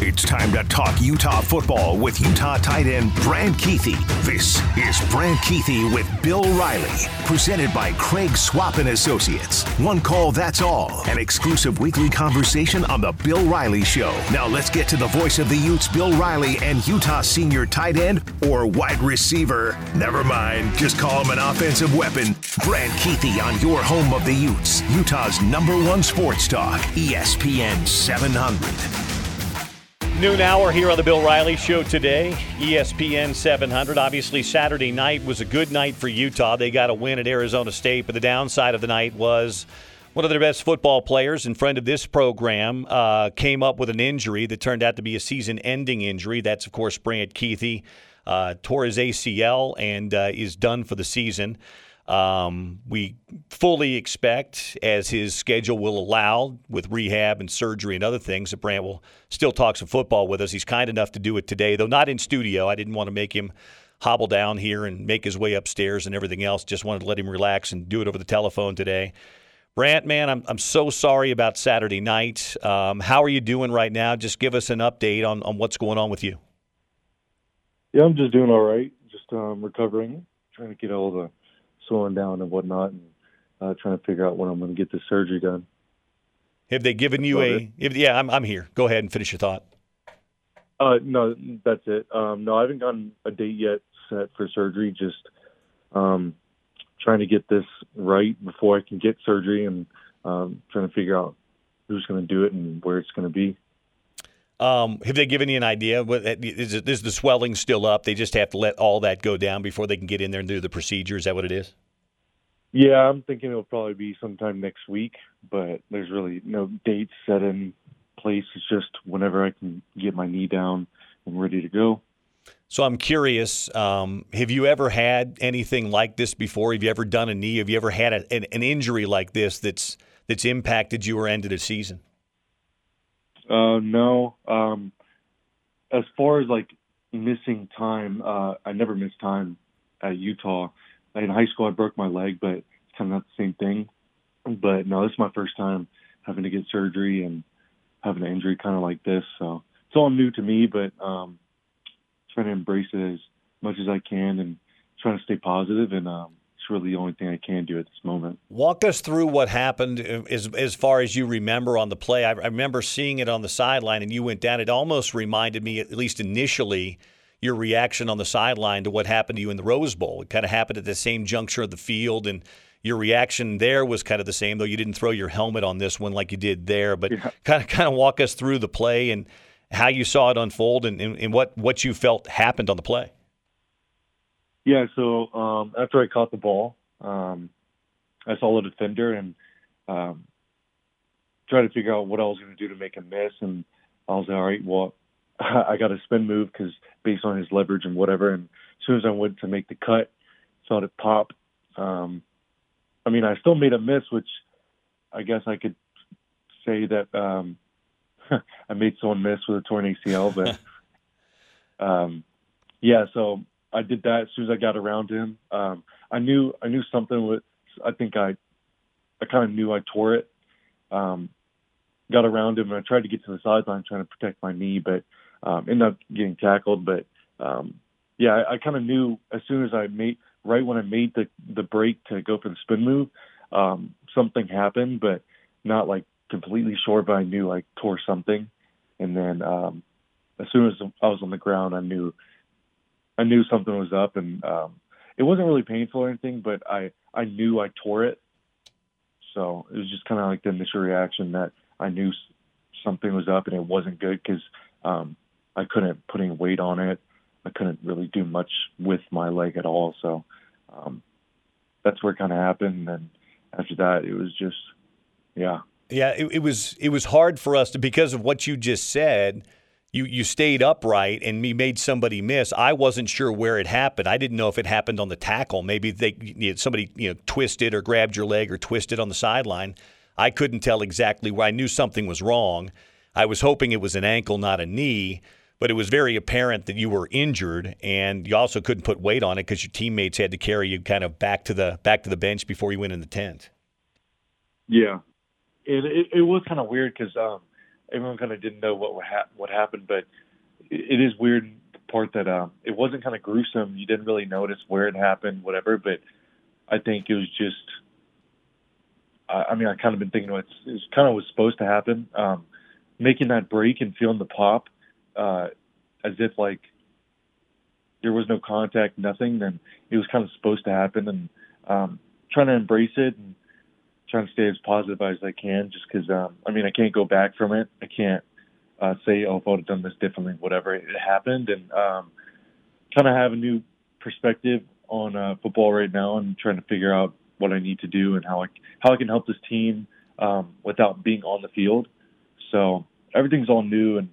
It's time to talk Utah football with Utah tight end Brant Kuithe. This is Brant Kuithe with Bill Riley, presented by Craig Swapp and Associates. One call, that's all. An exclusive weekly conversation on the Bill Riley Show. Now let's get to the voice of the Utes, Bill Riley, and Utah senior tight end or wide receiver. Never mind, just call him an offensive weapon. Brant Kuithe on your home of the Utes, Utah's number one sports talk, ESPN 700. Noon hour here on the Bill Riley Show today, ESPN 700. Obviously, Saturday night was a good night for Utah. They got a win at Arizona State, but the downside of the night was one of their best football players in front of this program uh, came up with an injury that turned out to be a season ending injury. That's, of course, Brant Kuithe. Uh, tore his ACL and uh, is done for the season. Um, we fully expect, as his schedule will allow, with rehab and surgery and other things, that Brant will still talk some football with us. He's kind enough to do it today, though not in studio. I didn't want to make him hobble down here and make his way upstairs and everything else. Just wanted to let him relax and do it over the telephone today. Brant, man, I'm, I'm so sorry about Saturday night. Um, how are you doing right now? Just give us an update on, on what's going on with you. Yeah, I'm just doing all right. Just um, recovering, trying to get all the slowing down and whatnot, and uh, trying to figure out when I'm going to get the surgery done. Have they given you a? If, yeah, I'm, I'm here. Go ahead and finish your thought. Uh, no, that's it. Um, no, I haven't gotten a date yet set for surgery. Just um, trying to get this right before I can get surgery, and um, trying to figure out who's going to do it and where it's going to be. Um, have they given you an idea? Is, it, is the swelling still up? They just have to let all that go down before they can get in there and do the procedure. Is that what it is? Yeah, I'm thinking it'll probably be sometime next week, but there's really no date set in place. It's just whenever I can get my knee down and ready to go. So I'm curious. Um, have you ever had anything like this before? Have you ever done a knee? Have you ever had a, an, an injury like this that's that's impacted you or ended a season? Uh, no. Um, as far as like missing time, uh, I never missed time at Utah. In high school, I broke my leg, but it's kind of not the same thing. But no, this is my first time having to get surgery and having an injury kind of like this. So it's all new to me, but um, trying to embrace it as much as I can and trying to stay. And um, really the only thing I can do at this moment. Walk us through what happened uh, as as far as you remember on the play. I, I remember seeing it on the sideline, and you went down. It almost reminded me, at least initially, your reaction on the sideline to what happened to you in the Rose Bowl. It kind of happened at the same juncture of the field, and your reaction there was kind of the same, though you didn't throw your helmet on this one like you did there. But kind of kind of walk us through the play and how you saw it unfold, and, and, and what what you felt happened on the play. Yeah, so um, after I caught the ball, um, I saw the defender and um, tried to figure out what I was going to do to make him miss. And I was like, all right, well, I got a spin move because based on his leverage and whatever. And as soon as I went to make the cut, saw it pop. Um, I mean, I still made a miss, which I guess I could say that um, I made someone miss with a torn ACL, but um, yeah. So I did that as soon as I got around him. Um, I knew I knew something was. I think I I kind of knew I tore it. Um, got around him and I tried to get to the sideline trying to protect my knee, but um, ended up getting tackled. But um, yeah, I, I kind of knew as soon as I made right when I made the the break to go for the spin move, um, something happened, but not like completely sure, but I knew I tore something. And then um, as soon as I was on the ground, I knew I knew something was up, and um, it wasn't really painful or anything, but I I knew I tore it. So it was just kind of like the initial reaction that I knew something was up and it wasn't good because um, I couldn't put any weight on it. I couldn't really do much with my leg at all. So um, that's where it kind of happened. And after that, it was just, yeah. Yeah, it, it was it was hard for us to because of what you just said. You you stayed upright and me made somebody miss. I wasn't sure where it happened. I didn't know if it happened on the tackle. Maybe they you know, somebody you know twisted or grabbed your leg or twisted on the sideline. I couldn't tell exactly where. I knew something was wrong. I was hoping it was an ankle, not a knee but it was very apparent that you were injured, and you also couldn't put weight on it because your teammates had to carry you kind of back to the back to the bench before you went in the tent. Yeah, and it, it was kind of weird because um, everyone kind of didn't know what ha- what happened, but it, it is weird the part that um, it wasn't kind of gruesome. You didn't really notice where it happened, whatever. But I think it was just. I, I mean, I kind of been thinking what it kind of was supposed to happen. Um, making that break and feeling the pop uh, as if like there was no contact, nothing, then it was kind of supposed to happen. And um, trying to embrace it and trying to stay as positive as I can, just because um, I mean I can't go back from it. I can't uh, say, oh, if I would have done this differently, whatever. It happened, and um, kind of have a new perspective on uh, football right now, and trying to figure out what I need to do and how I how I can help this team um, without being on the field. So everything's all new, and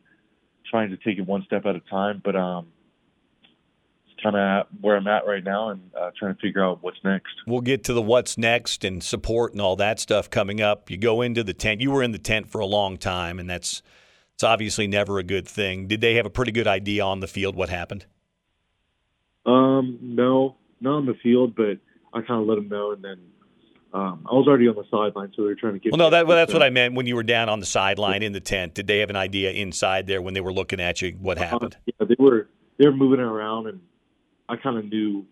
trying to take it one step at a time. But um, kind of where I'm at right now and uh, trying to figure out what's next. We'll get to the what's next and support and all that stuff coming up. You go into the tent. You were in the tent for a long time, and that's it's obviously never a good thing. Did they have a pretty good idea on the field what happened? Um, no, not on the field, but I kind of let them know, and then um, I was already on the sideline, so they were trying to get. Well, no, that, well, that's what I meant when you were down on the sideline in the tent. Did they have an idea inside there when they were looking at you what uh, happened? Uh, yeah, they were they were moving around, and I kind of knew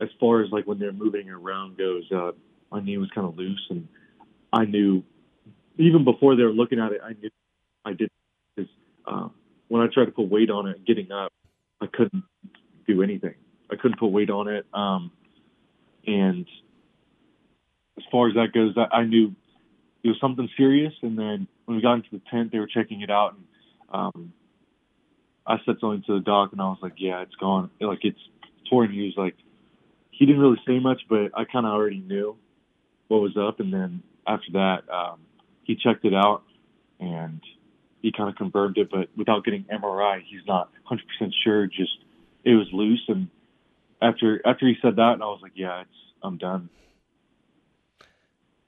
as far as like when they're moving around goes. Uh, my knee was kind of loose, and I knew even before they were looking at it, I knew I did because uh, when I tried to put weight on it, getting up, I couldn't do anything. I couldn't put weight on it, um, and as far as that goes, I, I knew it was something serious. And then when we got into the tent, they were checking it out, and um, I said something to the doc, and I was like, "Yeah, it's gone. Like it's torn." He was like, he didn't really say much, but I kind of already knew what was up. And then after that, um, he checked it out, and he kind of confirmed it, but without getting MRI, he's not 100% sure. Just it was loose, and after after he said that, and I was like, "Yeah, it's I'm done."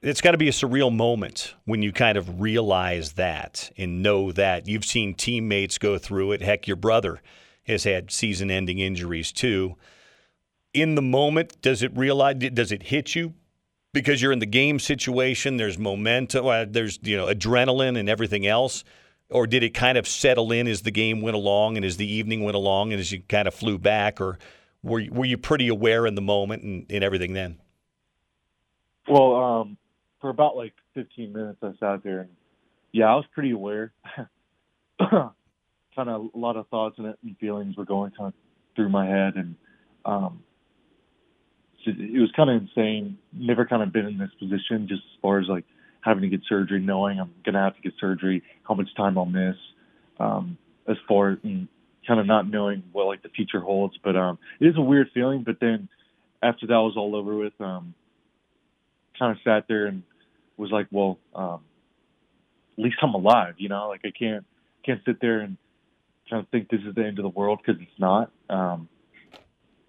It's got to be a surreal moment when you kind of realize that and know that you've seen teammates go through it. Heck, your brother has had season-ending injuries too. In the moment, does it realize? Does it hit you because you're in the game situation? There's momentum. There's you know adrenaline and everything else. Or did it kind of settle in as the game went along and as the evening went along and as you kind of flew back? Or were you, were you pretty aware in the moment and, and everything then? Well, um, for about like 15 minutes, I sat there and yeah, I was pretty aware. kind of a lot of thoughts and feelings were going kind of through my head, and um, it was kind of insane. Never kind of been in this position, just as far as like having to get surgery, knowing I'm gonna have to get surgery, how much time I'll miss, um, as far as kind of not knowing what like the future holds. But um, it is a weird feeling. But then after that was all over with, um, kind of sat there and was like, well, um, at least I'm alive, you know, like I can't, can't sit there and kind of think this is the end of the world because it's not. Um,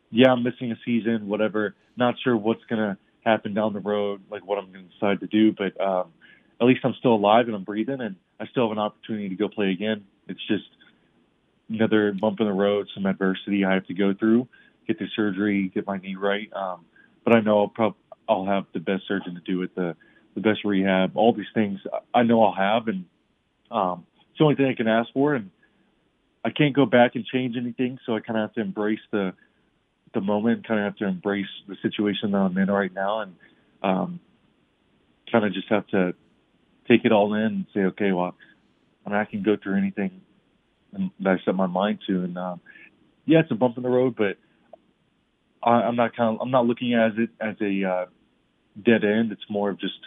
yeah, I'm missing a season, whatever. Not sure what's going to happen down the road, like what I'm going to decide to do, but, um, at least I'm still alive and I'm breathing and I still have an opportunity to go play again. It's just another bump in the road, some adversity I have to go through, get the surgery, get my knee right. Um, but I know I'll probably, I'll have the best surgeon to do it, the the best rehab, all these things I know I'll have, and um, it's the only thing I can ask for. And I can't go back and change anything, so I kind of have to embrace the the moment, kind of have to embrace the situation that I'm in right now, and um, kind of just have to take it all in and say, okay, well, I mean, I can go through anything that I set my mind to. And um, yeah, it's a bump in the road, but I, I'm not kind of I'm not looking at it as a uh, dead end. It's more of just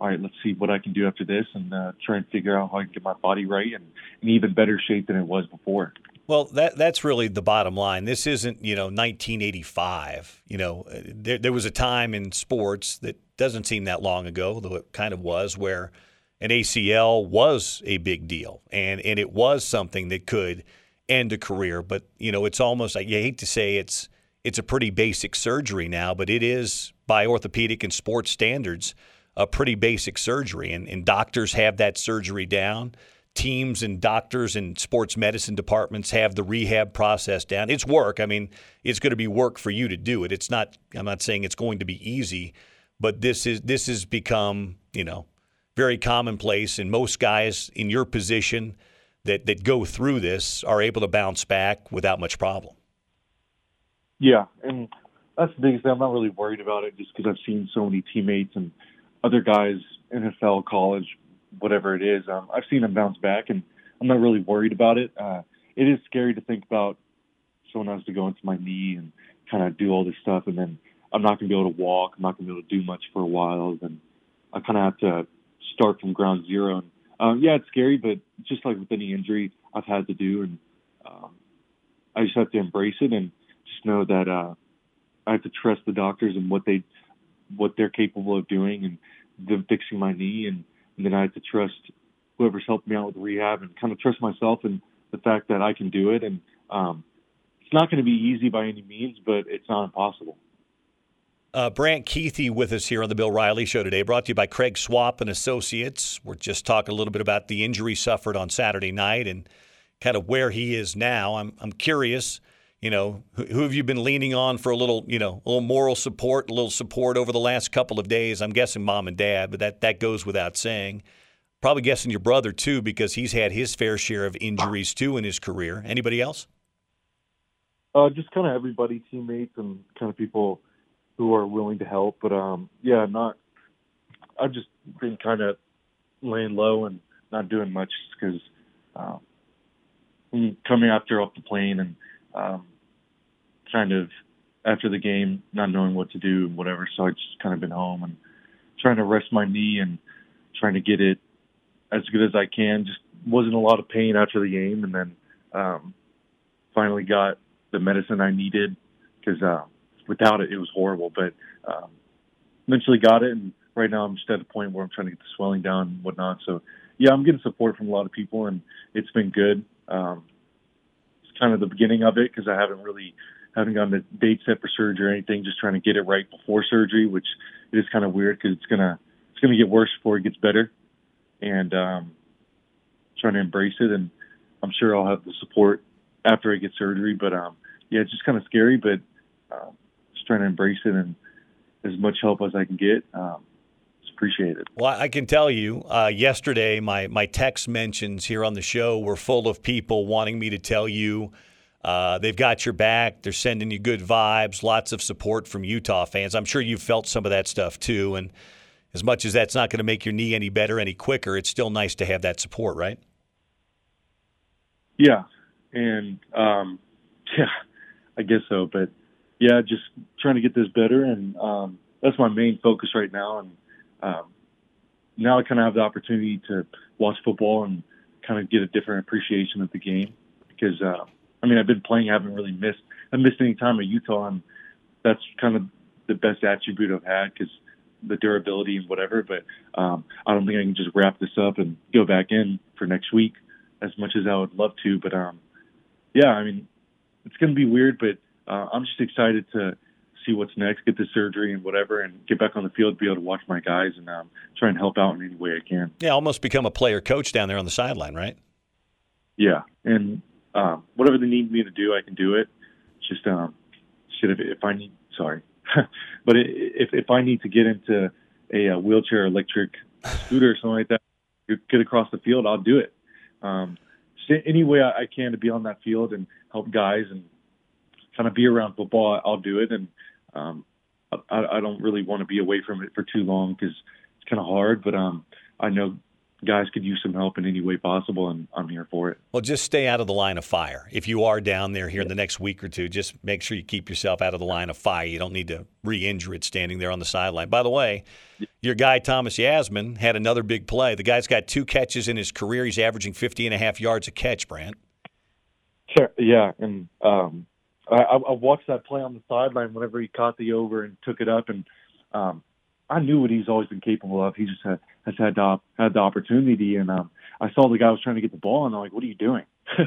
all right, let's see what I can do after this and uh, try and figure out how I can get my body right and in even better shape than it was before. Well, that that's really the bottom line. This isn't, you know, 1985. You know, there, there was a time in sports that doesn't seem that long ago, though it kind of was, where an ACL was a big deal, and and it was something that could end a career. But you know, it's almost like you hate to say it's it's a pretty basic surgery now, but it is by orthopedic and sports standards a pretty basic surgery, and, and doctors have that surgery down. Teams and doctors and sports medicine departments have the rehab process down. It's work. I mean, it's going to be work for you to do it. It's not. I'm not saying it's going to be easy, but this is this has become you know very commonplace, and most guys in your position that that go through this are able to bounce back without much problem. Yeah, and that's the biggest thing. I'm not really worried about it just because I've seen so many teammates and other guys, NFL, college, whatever it is. Um, I've seen them bounce back, and I'm not really worried about it. Uh, it is scary to think about someone has to go into my knee and kind of do all this stuff, and then I'm not going to be able to walk. I'm not going to be able to do much for a while. And I kind of have to start from ground zero. And um, yeah, it's scary, but just like with any injury I've had to do, and um, I just have to embrace it and just know that uh, I have to trust the doctors and what they what they're capable of doing and them fixing my knee and, and then I have to trust whoever's helped me out with rehab and kind of trust myself and the fact that I can do it and um, it's not going to be easy by any means, but it's not impossible. Uh, Brant Kuithe with us here on the Bill Riley Show today, brought to you by Craig Swapp and Associates. We're just talking a little bit about the injury suffered on Saturday night and kind of where he is now. I'm I'm curious you know, who have you been leaning on for a little, you know, a little moral support, a little support over the last couple of days? I'm guessing mom and dad, but that, that goes without saying. Probably guessing your brother too, because he's had his fair share of injuries too in his career. Anybody else? Uh, just kind of everybody, teammates, and kind of people who are willing to help. But um, yeah, not. I've just been kind of laying low and not doing much because um, coming after off the plane and um, kind of after the game, not knowing what to do and whatever. So I just kind of been home and trying to rest my knee and trying to get it as good as I can. Just wasn't a lot of pain after the game, and then um, finally got the medicine I needed because uh, without it, it was horrible. But um, eventually got it, and right now I'm just at a point where I'm trying to get the swelling down and whatnot. So yeah, I'm getting support from a lot of people, and it's been good. Um, kind of the beginning of it because I haven't really haven't gotten the date set for surgery or anything. Just trying to get it right before surgery, which is kind of weird because it's gonna it's gonna get worse before it gets better, and um, trying to embrace it. And I'm sure I'll have the support after I get surgery. But um, yeah, it's just kind of scary, but uh, just trying to embrace it and as much help as I can get. Um, appreciated. Well, I can tell you, uh, yesterday my my text mentions here on the show were full of people wanting me to tell you uh, they've got your back. They're sending you good vibes, lots of support from Utah fans. I'm sure you've felt some of that stuff too. And as much as that's not going to make your knee any better, any quicker, it's still nice to have that support, right? Yeah, and um, yeah, I guess so. But yeah, just trying to get this better, and um, that's my main focus right now. And um, now I kind of have the opportunity to watch football and kind of get a different appreciation of the game because uh, I mean I've been playing, I haven't really missed I missed any time at Utah, and that's kind of the best attribute I've had because the durability and whatever. But um, I don't think I can just wrap this up and go back in for next week as much as I would love to. But um, yeah, I mean it's going to be weird, but uh, I'm just excited to see what's next, get the surgery and whatever, and get back on the field, be able to watch my guys and um, try and help out in any way I can. Yeah, almost become a player coach down there on the sideline, right? Yeah, and um, whatever they need me to do, I can do it. Just um, shit, if, if I need, sorry, but if if I need to get into a, a wheelchair electric scooter or something like that, get across the field, I'll do it. Um, any way I, I can to be on that field and help guys and kind of be around football, I'll do it. And um, I, I don't really want to be away from it for too long because it's kind of hard. But um, I know guys could use some help in any way possible, and I'm here for it. Well, just stay out of the line of fire. If you are down there here in the next week or two, just make sure you keep yourself out of the line of fire. You don't need to re-injure it standing there on the sideline. By the way, your guy Thomas Yassmin had another big play. The guy's got two catches in his career. He's averaging 50 and a half yards a catch, Brant. Sure. Yeah, and um, I, I watched that play on the sideline whenever he caught the over and took it up, and um, I knew what he's always been capable of. He just had has had the, had the opportunity, and um, I saw the guy was trying to get the ball, and I'm like, "What are you doing?"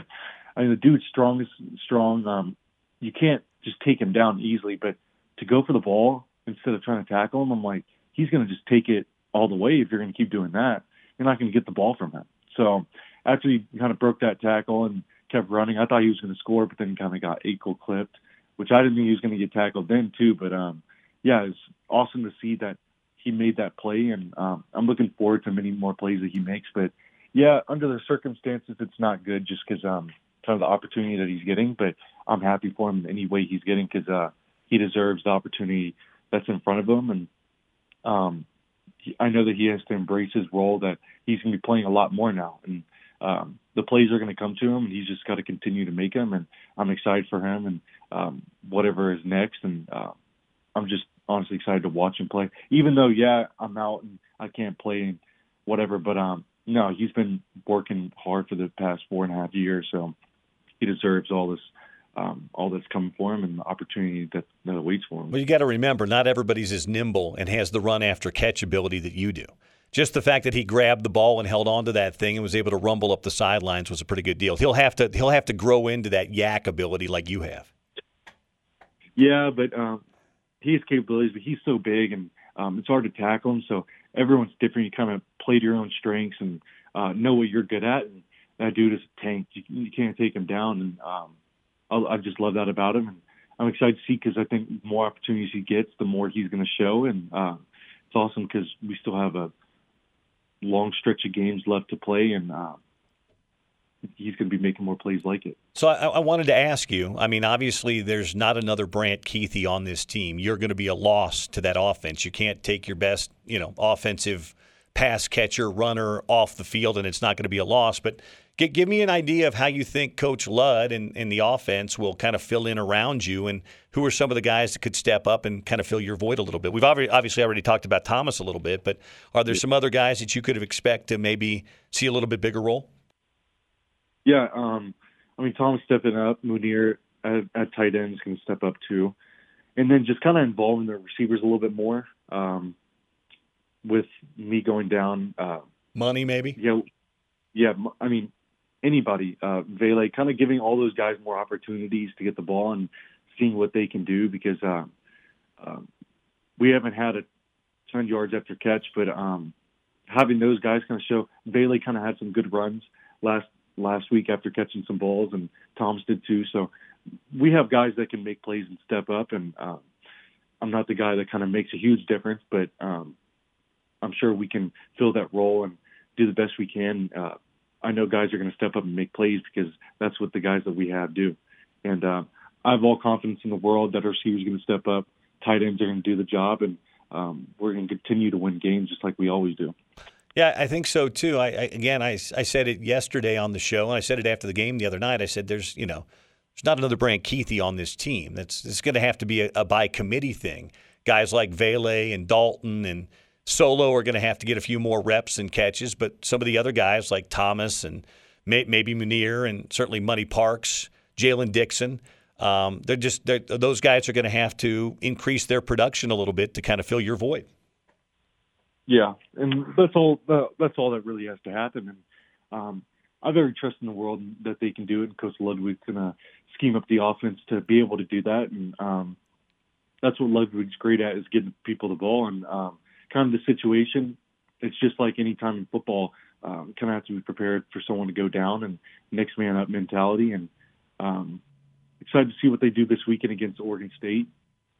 I mean, the dude's strong, strong. Um, you can't just take him down easily, but to go for the ball instead of trying to tackle him, I'm like, he's going to just take it all the way. If you're going to keep doing that, you're not going to get the ball from him. So after he kind of broke that tackle and kept running, I thought he was going to score, but then kind of got ankle clipped, which I didn't think he was going to get tackled then too. But um, yeah, it's awesome to see that he made that play, and um, I'm looking forward to many more plays that he makes. But yeah, under the circumstances, it's not good just because um, kind of the opportunity that he's getting. But I'm happy for him any way he's getting because uh, he deserves the opportunity that's in front of him, and um, he, I know that he has to embrace his role that he's going to be playing a lot more now, and um, the plays are going to come to him, he's just got to continue to make them. And I'm excited for him and um, whatever is next, and uh, I'm just honestly excited to watch him play. Even though, yeah, I'm out and I can't play and whatever, but um, no, he's been working hard for the past four and a half years, so he deserves all this. Um, all that's coming for him and the opportunity that, that awaits for him. Well, you got to remember, not everybody's as nimble and has the run after catch ability that you do. Just the fact that he grabbed the ball and held on to that thing and was able to rumble up the sidelines was a pretty good deal. He'll have to he'll have to grow into that YAC ability like you have. Yeah, but um, he has capabilities, but he's so big and um, it's hard to tackle him. So everyone's different. You kind of play to your own strengths and uh, know what you're good at. And that dude is a tank. You, you can't take him down. And um, I, I just love that about him. And I'm excited to see because I think more opportunities he gets, the more he's going to show. And uh, it's awesome because we still have a long stretch of games left to play. And uh, he's going to be making more plays like it. So I, I, wanted to ask you. I mean, obviously, there's not another Brant Kuithe on this team. You're going to be a loss to that offense. You can't take your best, you know, offensive pass catcher, runner off the field, and it's not going to be a loss. But give, give me an idea of how you think Coach Ludd and, and the offense will kind of fill in around you, and who are some of the guys that could step up and kind of fill your void a little bit. We've obviously already talked about Thomas a little bit, but are there some other guys that you could have expect to maybe see a little bit bigger role? Yeah, um, I mean Tom's stepping up. Munir at, at tight end is going to step up too, and then just kind of involving the receivers a little bit more. Um, with me going down, uh, money maybe. Yeah, yeah. I mean anybody. Uh, Vele kind of giving all those guys more opportunities to get the ball and seeing what they can do because uh, uh, we haven't had a ton yards after catch, but um, having those guys kind of show. Bailey kind of had some good runs last last week after catching some balls, and Tom's did too. So we have guys that can make plays and step up. And uh, I'm not the guy that kind of makes a huge difference, but um, I'm sure we can fill that role and do the best we can. Uh, I know guys are going to step up and make plays because that's what the guys that we have do. And uh, I have all confidence in the world that our receivers are going to step up, tight ends are going to do the job, and um, we're going to continue to win games just like we always do. Yeah, I think so too. I, I, again, I, I said it yesterday on the show, and I said it after the game the other night. I said, "There's you know, there's not another Brant Kuithe on this team. That's it's going to have to be a, a by committee thing. Guys like Vele and Dalton and Solo are going to have to get a few more reps and catches, but some of the other guys like Thomas and may, maybe Munir and certainly Money Parks, Jaylen Dixon." Um, they're just they're, those guys are going to have to increase their production a little bit to kind of fill your void. Yeah, and that's all. That's all that really has to happen. And um, I every trust in the world that they can do it. And Coach Ludwig's gonna scheme up the offense to be able to do that. And um, that's what Ludwig's great at is getting people the ball. And um, kind of the situation, it's just like any time in football. Um, kind of have to be prepared for someone to go down and next man up mentality. And um, excited to see what they do this weekend against Oregon State.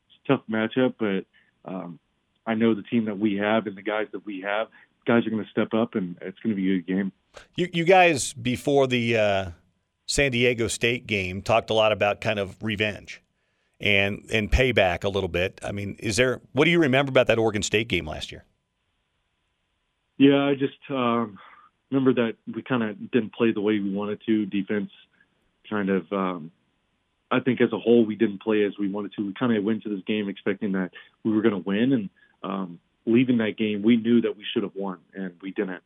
It's a tough matchup, but um, I know the team that we have and the guys that we have, guys are going to step up, and it's going to be a good game. You, you guys before the uh, San Diego State game talked a lot about kind of revenge and and payback a little bit. I mean, is there what do you remember about that Oregon State game last year? Yeah, I just um, remember that we kind of didn't play the way we wanted to. Defense kind of, um, I think as a whole, we didn't play as we wanted to. We kind of went to this game expecting that we were going to win, and um, leaving that game, we knew that we should have won, and we didn't.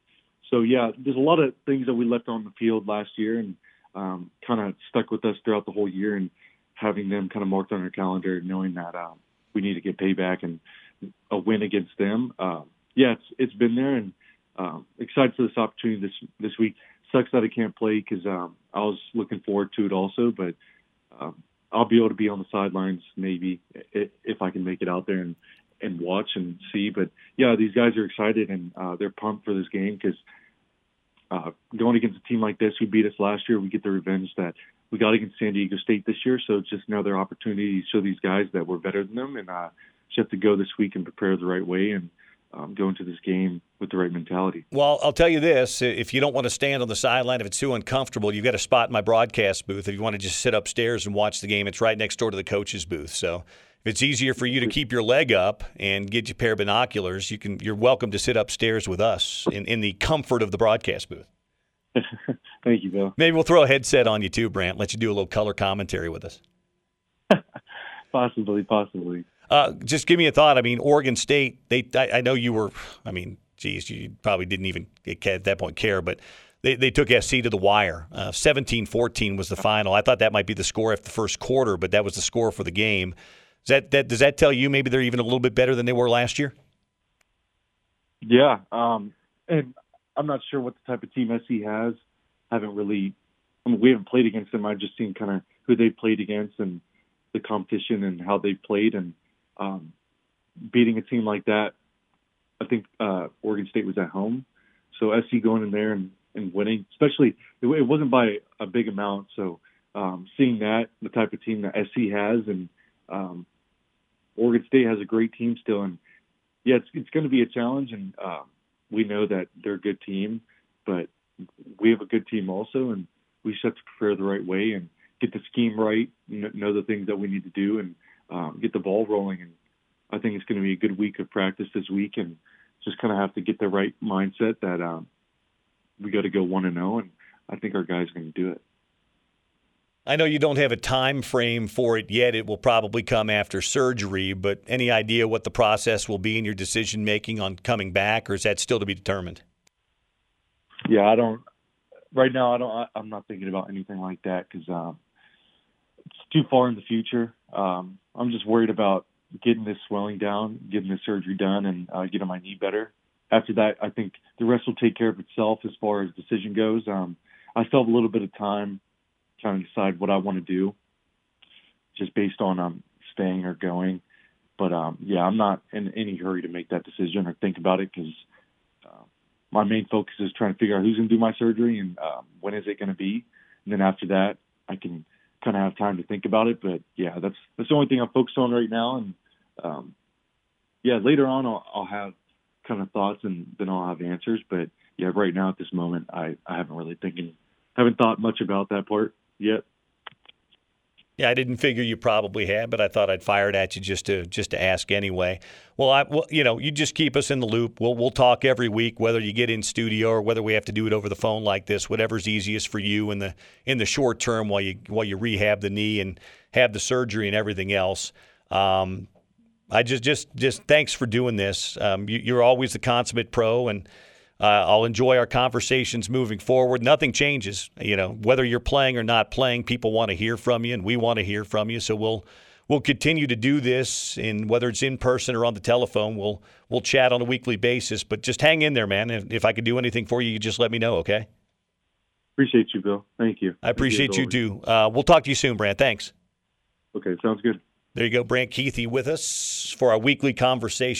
So yeah, there's a lot of things that we left on the field last year, and um, kind of stuck with us throughout the whole year, and having them kind of marked on our calendar, knowing that um, we need to get payback and a win against them. Um, yeah, it's it's been there, and um, excited for this opportunity this this week. Sucks that I can't play because um, I was looking forward to it also, but um, I'll be able to be on the sidelines maybe if, I can make it out there and and watch and see. But yeah, these guys are excited and uh, they're pumped for this game because uh, going against a team like this who beat us last year, we get the revenge that we got against San Diego State this year. So it's just another opportunity to show these guys that we're better than them and uh, just have to go this week and prepare the right way and um, go into this game with the right mentality. Well, I'll tell you this: if you don't want to stand on the sideline, if it's too uncomfortable, you've got a spot in my broadcast booth. If you want to just sit upstairs and watch the game, it's right next door to the coach's booth. So if it's easier for you to keep your leg up and get you a pair of binoculars, you can. You're welcome to sit upstairs with us in, in the comfort of the broadcast booth. Thank you, Bill. Maybe we'll throw a headset on you too, Brant. Let you do a little color commentary with us. possibly, possibly. Uh, just give me a thought. I mean, Oregon State. They. I, I, know you were. I mean, geez, you probably didn't even at that point care, but they, they took SC to the wire. Uh, 17-14 was the final. I thought that might be the score after the first quarter, but that was the score for the game. Does that, that does that tell you maybe they're even a little bit better than they were last year? Yeah, um, and I'm not sure what the type of team SC has. I Haven't really. I mean, we haven't played against them. I've just seen kind of who they played against and the competition and how they played and um, beating a team like that. I think uh, Oregon State was at home, so SC going in there and, and winning, especially it, it wasn't by a big amount. So um, seeing that the type of team that SC has and um, Oregon State has a great team still, and yeah, it's it's going to be a challenge, and uh, we know that they're a good team, but we have a good team also, and we just have to prepare the right way and get the scheme right, know the things that we need to do, and um, get the ball rolling. And I think it's going to be a good week of practice this week, and just kind of have to get the right mindset that um, we got to go one and zero, and I think our guys are going to do it. I know you don't have a time frame for it yet. It will probably come after surgery, but any idea what the process will be in your decision making on coming back, or is that still to be determined? Yeah, I don't. Right now, I don't. I'm not thinking about anything like that because um, it's too far in the future. Um, I'm just worried about getting this swelling down, getting the surgery done, and uh, getting my knee better. After that, I think the rest will take care of itself as far as decision goes. Um, I still have a little bit of time trying to decide what I want to do, just based on um, staying or going. But um, yeah, I'm not in any hurry to make that decision or think about it because uh, my main focus is trying to figure out who's going to do my surgery and um, when is it going to be. And then after that, I can kind of have time to think about it. But yeah, that's that's the only thing I'm focused on right now. And um, yeah, later on I'll, I'll have kind of thoughts and then I'll have answers. But yeah, right now at this moment, I I haven't really thinking, haven't thought much about that part yet. Yeah, I didn't figure you probably had, but I thought I'd fire it at you just to just to ask anyway. Well, I well, you know, you just keep us in the loop. We'll we'll talk every week, whether you get in studio or whether we have to do it over the phone like this. Whatever's easiest for you in the in the short term while you while you rehab the knee and have the surgery and everything else. Um, I just just just thanks for doing this. Um, you, you're always the consummate pro and uh, I'll enjoy our conversations moving forward. Nothing changes, you know, whether you're playing or not playing. People want to hear from you, and we want to hear from you. So we'll we'll continue to do this, and whether it's in person or on the telephone, we'll we'll chat on a weekly basis. But just hang in there, man. And if I could do anything for you, you just let me know, okay? Appreciate you, Bill. Thank you. I appreciate you too. Uh, we'll talk to you soon, Brant. Thanks. Okay, sounds good. There you go, Brant Kuithe, with us for our weekly conversation.